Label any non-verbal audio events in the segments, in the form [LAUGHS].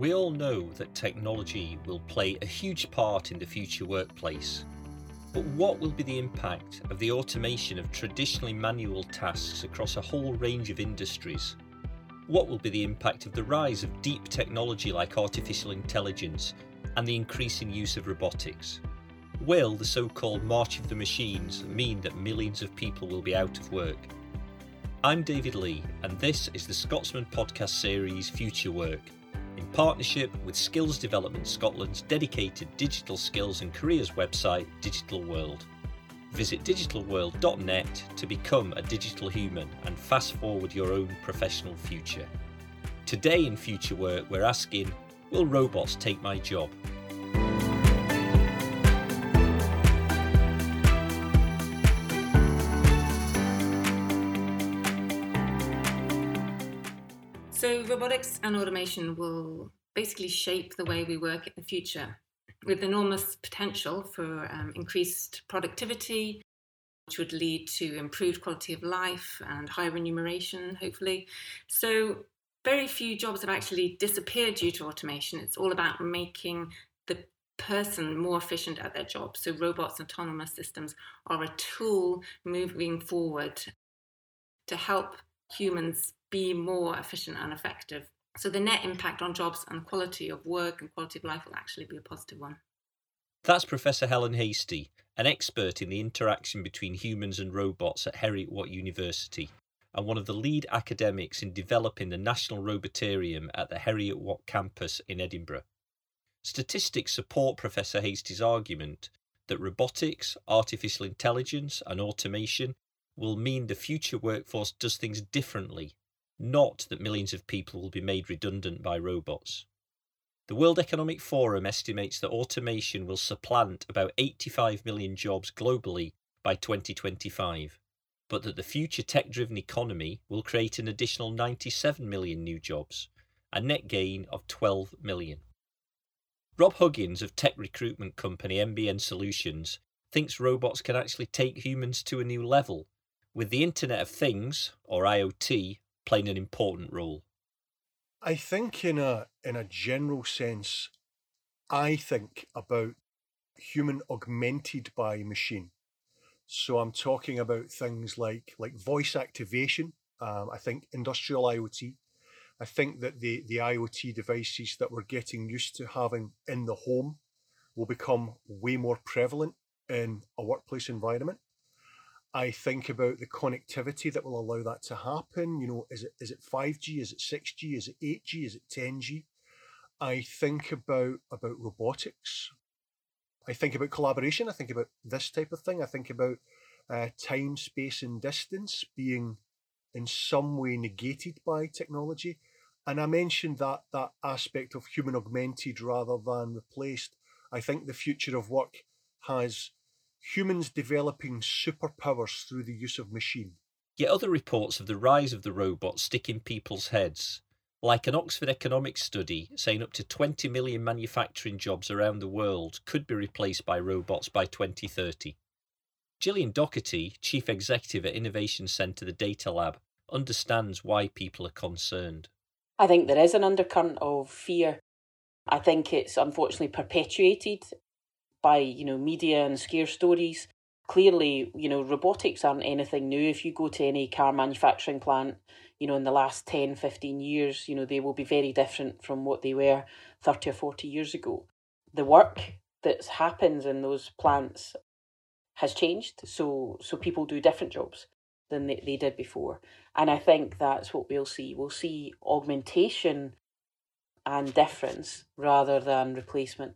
We all know that technology will play a huge part in the future workplace. But what will be the impact of the automation of traditionally manual tasks across a whole range of industries? What will be the impact of the rise of deep technology like artificial intelligence and the increasing use of robotics? Will the so called March of the Machines mean that millions of people will be out of work? I'm David Lee, and this is the Scotsman podcast series Future Work in partnership with Skills Development Scotland's dedicated digital skills and careers website, Digital World. Visit digitalworld.net to become a digital human and fast forward your own professional future. Today in Future Work, we're asking Will robots take my job? Robotics and automation will basically shape the way we work in the future with enormous potential for um, increased productivity, which would lead to improved quality of life and higher remuneration, hopefully. So, very few jobs have actually disappeared due to automation. It's all about making the person more efficient at their job. So, robots and autonomous systems are a tool moving forward to help humans be more efficient and effective. So the net impact on jobs and quality of work and quality of life will actually be a positive one. That's Professor Helen Hastie, an expert in the interaction between humans and robots at Heriot Watt University, and one of the lead academics in developing the National Robotarium at the Heriot Watt campus in Edinburgh. Statistics support Professor Hastie's argument that robotics, artificial intelligence, and automation will mean the future workforce does things differently not that millions of people will be made redundant by robots. The World Economic Forum estimates that automation will supplant about 85 million jobs globally by 2025, but that the future tech driven economy will create an additional 97 million new jobs, a net gain of 12 million. Rob Huggins of tech recruitment company MBN Solutions thinks robots can actually take humans to a new level, with the Internet of Things, or IoT, playing an important role? I think in a in a general sense, I think about human augmented by machine. So I'm talking about things like like voice activation. Um, I think industrial IoT. I think that the the IoT devices that we're getting used to having in the home will become way more prevalent in a workplace environment. I think about the connectivity that will allow that to happen. You know, is it is it 5G? Is it 6G? Is it 8G? Is it 10G? I think about about robotics. I think about collaboration. I think about this type of thing. I think about uh, time, space, and distance being in some way negated by technology. And I mentioned that that aspect of human augmented rather than replaced. I think the future of work has humans developing superpowers through the use of machine. Yet other reports of the rise of the robot stick in people's heads, like an Oxford economics study saying up to 20 million manufacturing jobs around the world could be replaced by robots by 2030. Gillian Docherty, Chief Executive at Innovation Centre The Data Lab, understands why people are concerned. I think there is an undercurrent of fear. I think it's unfortunately perpetuated by you know media and scare stories. Clearly you know robotics aren't anything new. If you go to any car manufacturing plant you know in the last 10 15 years you know they will be very different from what they were 30 or 40 years ago. The work that happens in those plants has changed so so people do different jobs than they, they did before. And i think that's what we'll see. We'll see augmentation and difference rather than replacement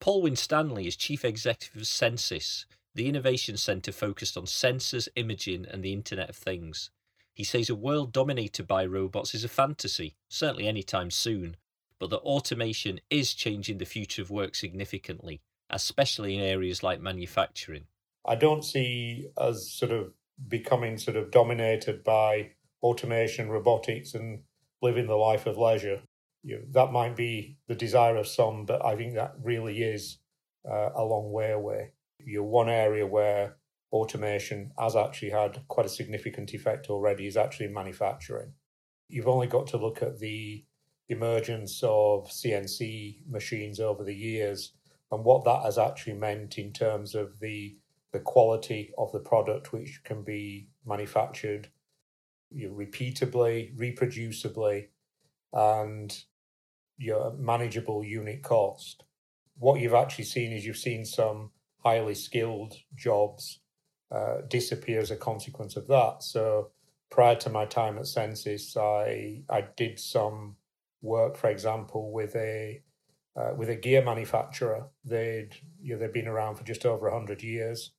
Paul Winstanley is Chief Executive of CENSIS, the innovation centre focused on sensors, imaging, and the Internet of Things. He says a world dominated by robots is a fantasy, certainly anytime soon, but that automation is changing the future of work significantly, especially in areas like manufacturing. I don't see us sort of becoming sort of dominated by automation, robotics, and living the life of leisure you know, that might be the desire of some, but I think that really is uh, a long way away. You know, one area where automation has actually had quite a significant effect already is actually in manufacturing. You've only got to look at the emergence of CNC machines over the years and what that has actually meant in terms of the the quality of the product which can be manufactured you know, repeatably, reproducibly, and your manageable unit cost. What you've actually seen is you've seen some highly skilled jobs uh, disappear as a consequence of that. So prior to my time at CENSIS, I I did some work, for example, with a uh, with a gear manufacturer. They'd you know, they've been around for just over hundred years.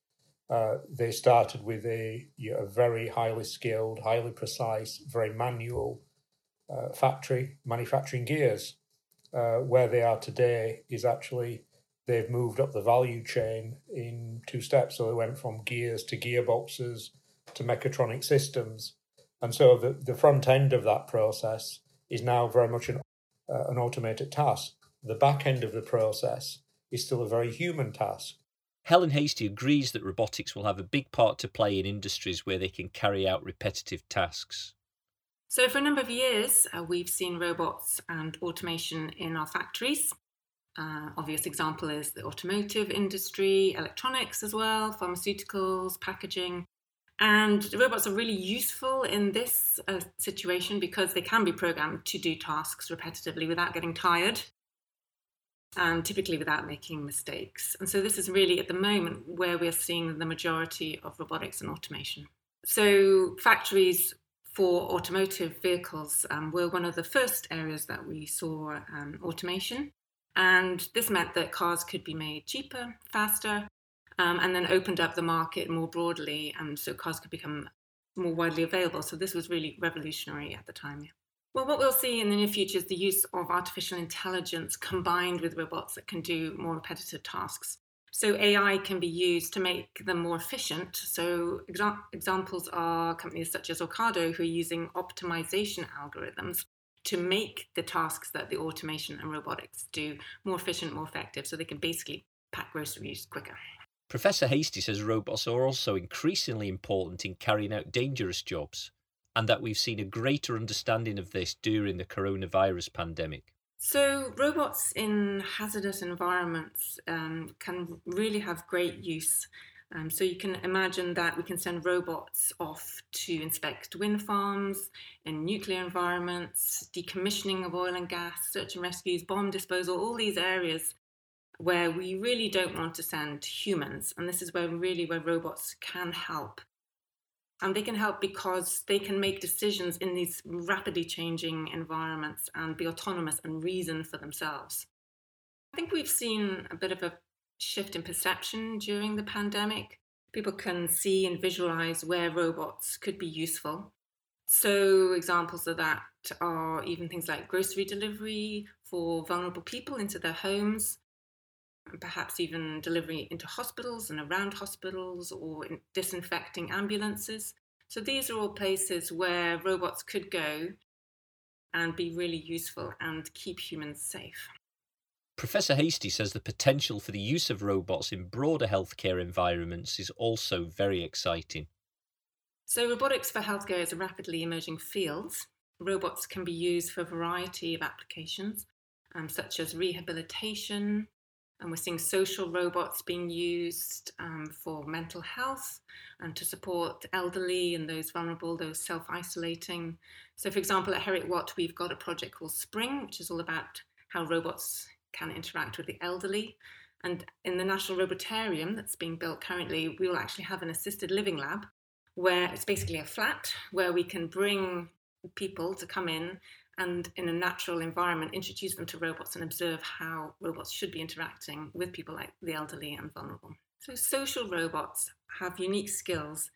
Uh, they started with a, you know, a very highly skilled, highly precise, very manual uh, factory manufacturing gears. Uh, where they are today is actually they've moved up the value chain in two steps. So they went from gears to gearboxes to mechatronic systems. And so the, the front end of that process is now very much an, uh, an automated task. The back end of the process is still a very human task. Helen Hastie agrees that robotics will have a big part to play in industries where they can carry out repetitive tasks. So, for a number of years, uh, we've seen robots and automation in our factories. Uh, obvious example is the automotive industry, electronics as well, pharmaceuticals, packaging. And robots are really useful in this uh, situation because they can be programmed to do tasks repetitively without getting tired and typically without making mistakes. And so, this is really at the moment where we're seeing the majority of robotics and automation. So, factories for automotive vehicles um, were one of the first areas that we saw um, automation. And this meant that cars could be made cheaper, faster, um, and then opened up the market more broadly. And so cars could become more widely available. So this was really revolutionary at the time. Well, what we'll see in the near future is the use of artificial intelligence combined with robots that can do more repetitive tasks. So AI can be used to make them more efficient. So exa- examples are companies such as Ocado who are using optimization algorithms to make the tasks that the automation and robotics do more efficient, more effective, so they can basically pack groceries quicker. Professor Hastie says robots are also increasingly important in carrying out dangerous jobs, and that we've seen a greater understanding of this during the coronavirus pandemic. So, robots in hazardous environments um, can really have great use um, so you can imagine that we can send robots off to inspect wind farms in nuclear environments, decommissioning of oil and gas, search and rescues, bomb disposal, all these areas where we really don't want to send humans. And this is where really where robots can help. And they can help because they can make decisions in these rapidly changing environments and be autonomous and reason for themselves. I think we've seen a bit of a shift in perception during the pandemic. People can see and visualize where robots could be useful. So, examples of that are even things like grocery delivery for vulnerable people into their homes, perhaps even delivery into hospitals and around hospitals or disinfecting ambulances. So, these are all places where robots could go and be really useful and keep humans safe. Professor Hastie says the potential for the use of robots in broader healthcare environments is also very exciting. So, robotics for healthcare is a rapidly emerging field. Robots can be used for a variety of applications, um, such as rehabilitation, and we're seeing social robots being used um, for mental health and to support elderly and those vulnerable, those self isolating. So, for example, at Heriot-Watt, we've got a project called Spring, which is all about how robots can interact with the elderly. And in the National Robotarium that's being built currently, we will actually have an assisted living lab where it's basically a flat where we can bring people to come in and in a natural environment introduce them to robots and observe how robots should be interacting with people like the elderly and vulnerable. So, social robots have unique skills.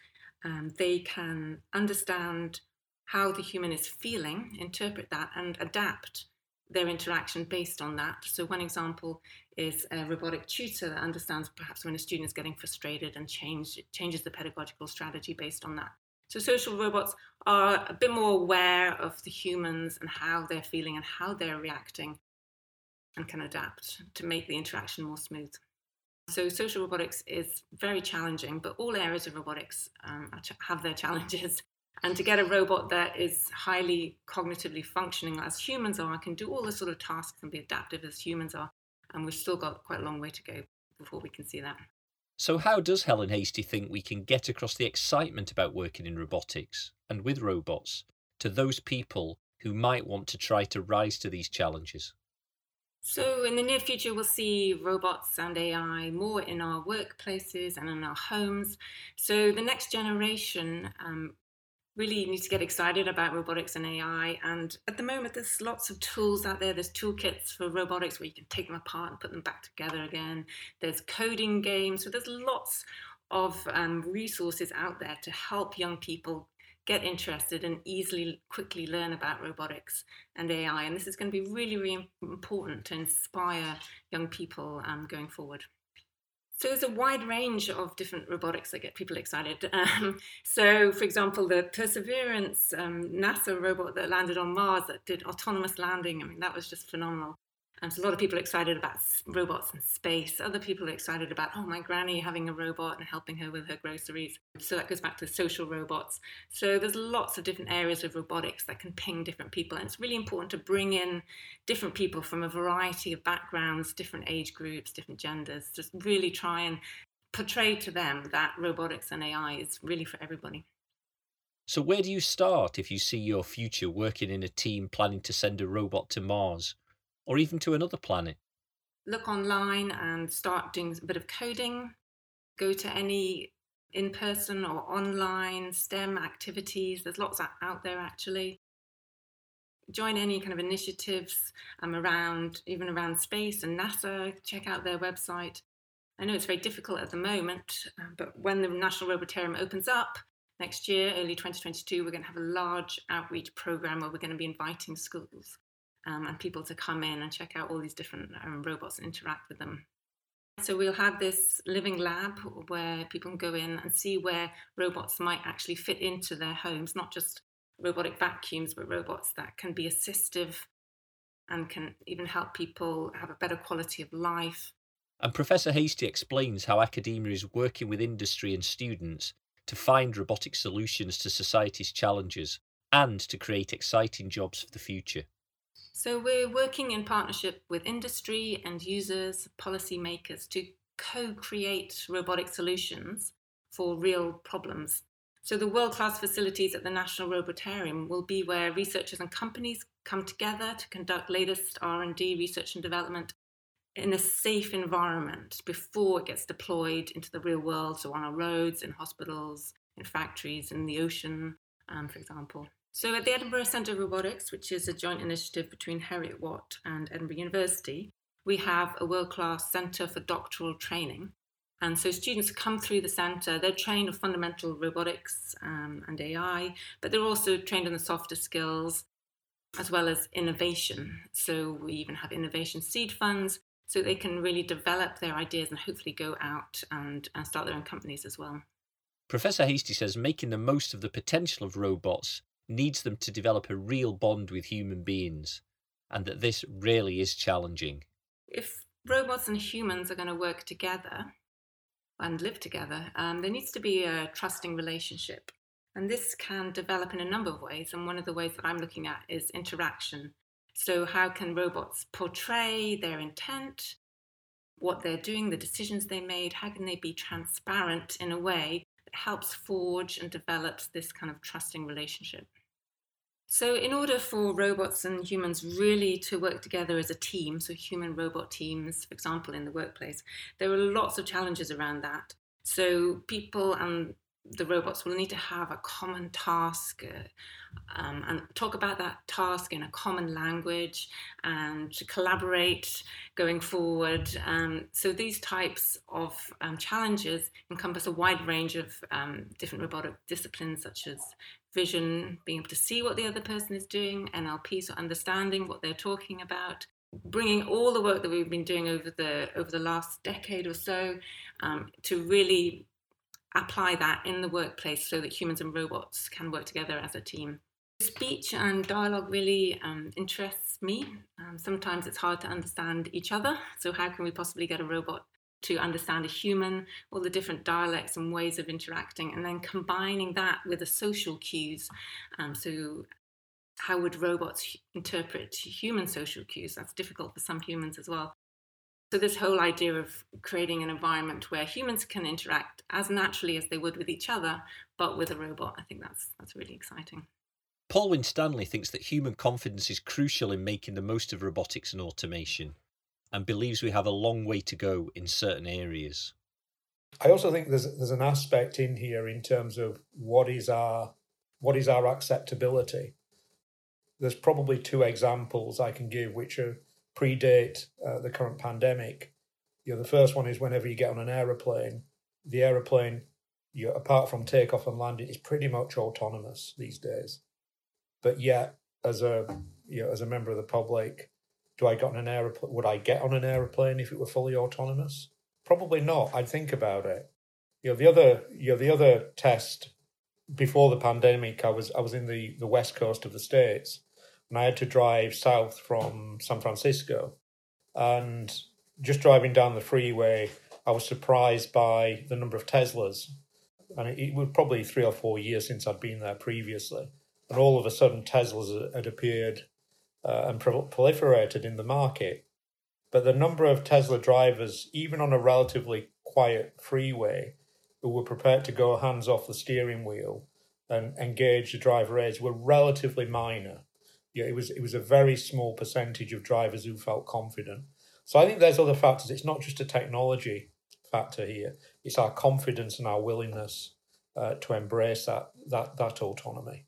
Um, they can understand how the human is feeling, interpret that, and adapt their interaction based on that. So, one example is a robotic tutor that understands perhaps when a student is getting frustrated and change, changes the pedagogical strategy based on that. So, social robots are a bit more aware of the humans and how they're feeling and how they're reacting and can adapt to make the interaction more smooth. So, social robotics is very challenging, but all areas of robotics um, have their [LAUGHS] challenges. And to get a robot that is highly cognitively functioning as humans are, can do all the sort of tasks and be adaptive as humans are. And we've still got quite a long way to go before we can see that. So, how does Helen Hastie think we can get across the excitement about working in robotics and with robots to those people who might want to try to rise to these challenges? So, in the near future, we'll see robots and AI more in our workplaces and in our homes. So, the next generation um, really need to get excited about robotics and AI. And at the moment, there's lots of tools out there. There's toolkits for robotics where you can take them apart and put them back together again. There's coding games. So, there's lots of um, resources out there to help young people get interested and easily, quickly learn about robotics and AI. And this is going to be really, really important to inspire young people um, going forward. So there's a wide range of different robotics that get people excited. [LAUGHS] Um, so, for example, the Perseverance um, NASA robot that landed on Mars that did autonomous landing. I mean, that was just phenomenal. So a lot of people are excited about robots and space. Other people are excited about, oh, my granny having a robot and helping her with her groceries. So that goes back to social robots. So there's lots of different areas of robotics that can ping different people. And it's really important to bring in different people from a variety of backgrounds, different age groups, different genders. Just really try and portray to them that robotics and AI is really for everybody. So, where do you start if you see your future working in a team planning to send a robot to Mars? Or even to another planet? Look online and start doing a bit of coding. Go to any in person or online STEM activities. There's lots out there actually. Join any kind of initiatives um, around, even around space and NASA. Check out their website. I know it's very difficult at the moment, uh, but when the National Robotarium opens up next year, early 2022, we're going to have a large outreach program where we're going to be inviting schools um, and people to come in and check out all these different um, robots and interact with them. So we'll have this living lab where people can go in and see where robots might actually fit into their homes, not just robotic vacuums, but robots that can be assistive and can even help people have a better quality of life. And Professor Hastie explains how academia is working with industry and students to find robotic solutions to society's challenges and to create exciting jobs for the future. So we're working in partnership with industry and users, policymakers to co-create robotic solutions for real problems. So the world-class facilities at the National Robotarium will be where researchers and companies come together to conduct latest R&D research and development in a safe environment before it gets deployed into the real world, so on our roads, in hospitals, in factories, in the ocean, um, for example. So, at the Edinburgh Centre of Robotics, which is a joint initiative between Heriot Watt and Edinburgh University, we have a world class centre for doctoral training. And so students come through the centre, they're trained on fundamental robotics um, and AI, but they're also trained on the softer skills as well as innovation. So we even have innovation seed funds so they can really develop their ideas and hopefully go out and, and start their own companies as well. Professor Hastie says making the most of the potential of robots needs them to develop a real bond with human beings, and that this really is challenging. If robots and humans are going to work together and live together, um, there needs to be a trusting relationship. And this can develop in a number of ways. And one of the ways that I'm looking at is interaction. So, how can robots portray their intent, what they're doing, the decisions they made? How can they be transparent in a way that helps forge and develops this kind of trusting relationship? So, in order for robots and humans really to work together as a team, so human robot teams, for example, in the workplace, there are lots of challenges around that. So, people and the robots will need to have a common task uh, um, and talk about that task in a common language and to collaborate going forward. Um, so, these types of um, challenges encompass a wide range of um, different robotic disciplines, such as vision, being able to see what the other person is doing, NLP, so understanding what they're talking about, bringing all the work that we've been doing over the over the last decade or so um, to really apply that in the workplace so that humans and robots can work together as a team. Speech and dialogue really um, interests me. Um, sometimes it's hard to understand each other, so how can we possibly get a robot to understand a human, all the different dialects and ways of interacting, and then combining that with the social cues. Um, so, how would robots interpret human social cues? That's difficult for some humans as well. So, this whole idea of creating an environment where humans can interact as naturally as they would with each other, but with a robot, I think that's that's really exciting. Paul Winstanley thinks that human confidence is crucial in making the most of robotics and automation and believes we have a long way to go in certain areas. I also think there's there's an aspect in here in terms of what is our what is our acceptability. There's probably two examples I can give which are predate uh, the current pandemic. You know, the first one is whenever you get on an aeroplane, the aeroplane, you apart from takeoff and landing, is pretty much autonomous these days. But yet, as a you know, as a member of the public, do I get on an aeroplane? Would I get on an aeroplane if it were fully autonomous? Probably not. I'd think about it. You know, the other, you know, the other test before the pandemic, I was I was in the the west coast of the states, and I had to drive south from San Francisco, and just driving down the freeway, I was surprised by the number of Teslas, and it, it was probably three or four years since I'd been there previously, and all of a sudden Teslas had appeared uh, and proliferated in the market. But the number of Tesla drivers, even on a relatively quiet freeway, who were prepared to go hands off the steering wheel and engage the driver aids were relatively minor. Yeah, it was it was a very small percentage of drivers who felt confident. So I think there's other factors. It's not just a technology factor here; it's our confidence and our willingness uh, to embrace that that that autonomy.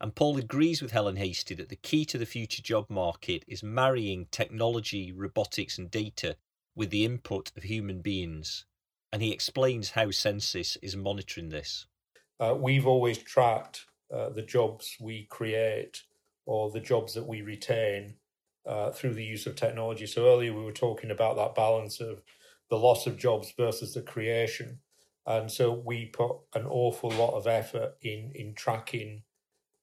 And Paul agrees with Helen Hastie that the key to the future job market is marrying technology, robotics, and data with the input of human beings. And he explains how CENSIS is monitoring this. Uh, we've always tracked uh, the jobs we create or the jobs that we retain uh, through the use of technology. So earlier we were talking about that balance of the loss of jobs versus the creation. And so we put an awful lot of effort in in tracking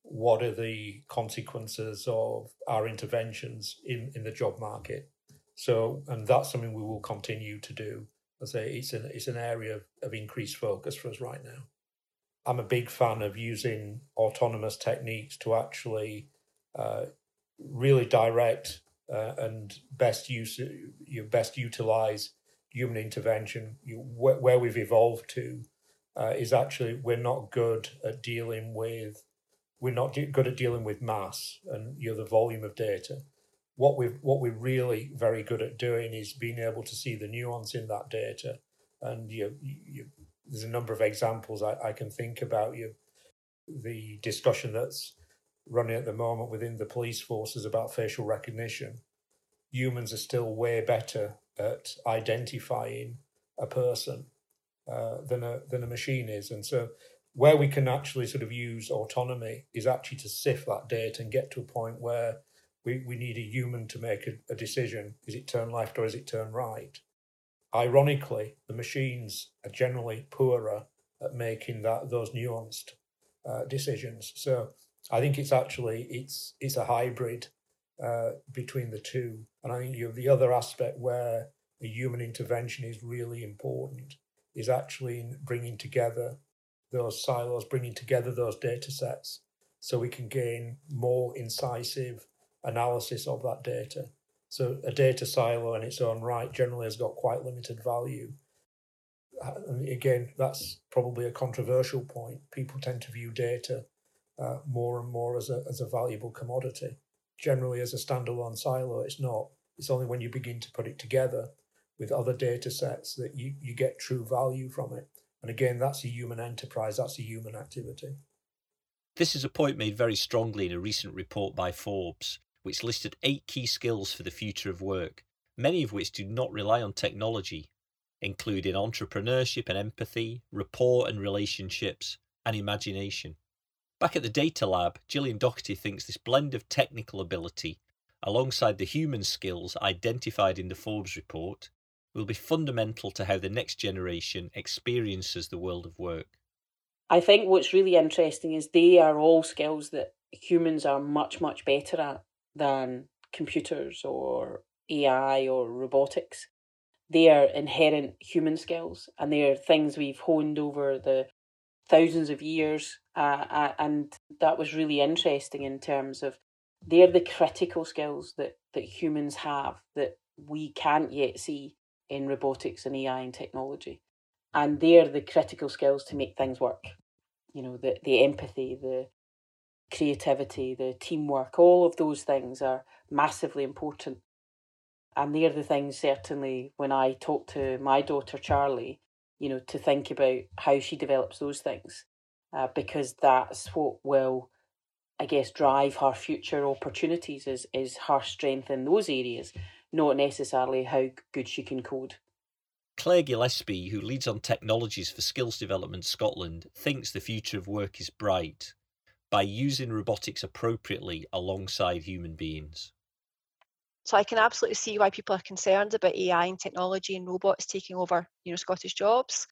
what are the consequences of our interventions in, in the job market. So, and that's something we will continue to do. I say it's an it's an area of, of increased focus for us right now. I'm a big fan of using autonomous techniques to actually uh, really direct uh, and best use you best utilize human intervention. You, where, where, we've evolved to uh, is actually we're not good at dealing with we're not de- good at dealing with mass and you know the volume of data. What we what we're really very good at doing is being able to see the nuance in that data. And you, you there's a number of examples I, I can think about. You the discussion that's running at the moment within the police forces about facial recognition. Humans are still way better at identifying a person uh, than a than a machine is, and so where we can actually sort of use autonomy is actually to sift that data and get to a point where we, we need a human to make a, a decision. Is it turn left or is it turn right? Ironically, the machines are generally poorer at making that those nuanced uh, decisions. So I think it's actually it's it's a hybrid uh, between the two. And I think you know, the other aspect where a human intervention is really important is actually in bringing together those silos, bringing together those data sets so we can gain more incisive analysis of that data. So a data silo in its own right generally has got quite limited value. Uh, and again, that's probably a controversial point. People tend to view data uh, more and more as a, as a valuable commodity. Generally, as a standalone silo, it's not. It's only when you begin to put it together with other data sets that you, you get true value from it. And again, that's a human enterprise, that's a human activity. This is a point made very strongly in a recent report by Forbes, which listed eight key skills for the future of work, many of which do not rely on technology, including entrepreneurship and empathy, rapport and relationships, and imagination. Back at the Data Lab, Gillian Docherty thinks this blend of technical ability, alongside the human skills identified in the Forbes report, will be fundamental to how the next generation experiences the world of work. I think what's really interesting is they are all skills that humans are much, much better at than computers or AI or robotics. they are inherent human skills and they are things we've honed over the thousands of years. Uh, and that was really interesting in terms of they're the critical skills that, that humans have that we can't yet see in robotics and AI and technology. And they're the critical skills to make things work. You know, the, the empathy, the creativity, the teamwork, all of those things are massively important. And they're the things, certainly, when I talk to my daughter Charlie, you know, to think about how she develops those things, uh, because that's what will, I guess, drive her future opportunities is, is her strength in those areas, not necessarily how good she can code. Claire Gillespie, who leads on technologies for Skills Development Scotland, thinks the future of work is bright by using robotics appropriately alongside human beings. So I can absolutely see why people are concerned about AI and technology and robots taking over, you know, Scottish jobs.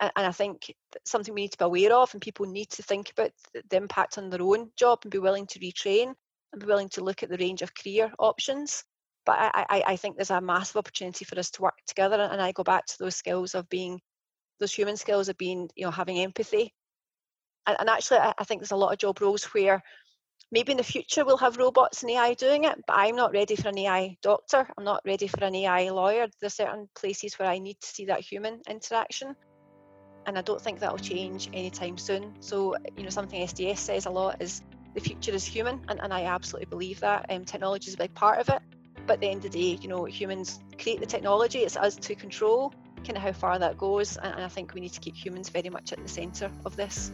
And, and I think something we need to be aware of, and people need to think about the, the impact on their own job and be willing to retrain and be willing to look at the range of career options. But I, I, I think there's a massive opportunity for us to work together. And I go back to those skills of being, those human skills of being, you know, having empathy. And, and actually, I, I think there's a lot of job roles where maybe in the future we'll have robots and AI doing it, but I'm not ready for an AI doctor. I'm not ready for an AI lawyer. There's certain places where I need to see that human interaction. And I don't think that'll change anytime soon. So, you know, something SDS says a lot is the future is human, and, and I absolutely believe that. Um, technology is a big part of it. But at the end of the day, you know, humans create the technology, it's us to control kind of how far that goes. And, and I think we need to keep humans very much at the centre of this.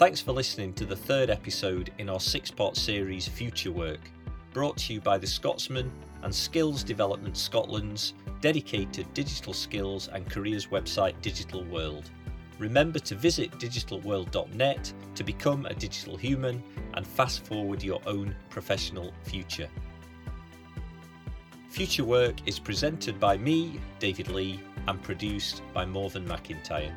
Thanks for listening to the third episode in our six part series Future Work, brought to you by The Scotsman and Skills Development Scotland's dedicated digital skills and careers website Digital World. Remember to visit digitalworld.net to become a digital human and fast forward your own professional future. Future Work is presented by me, David Lee, and produced by Morven McIntyre.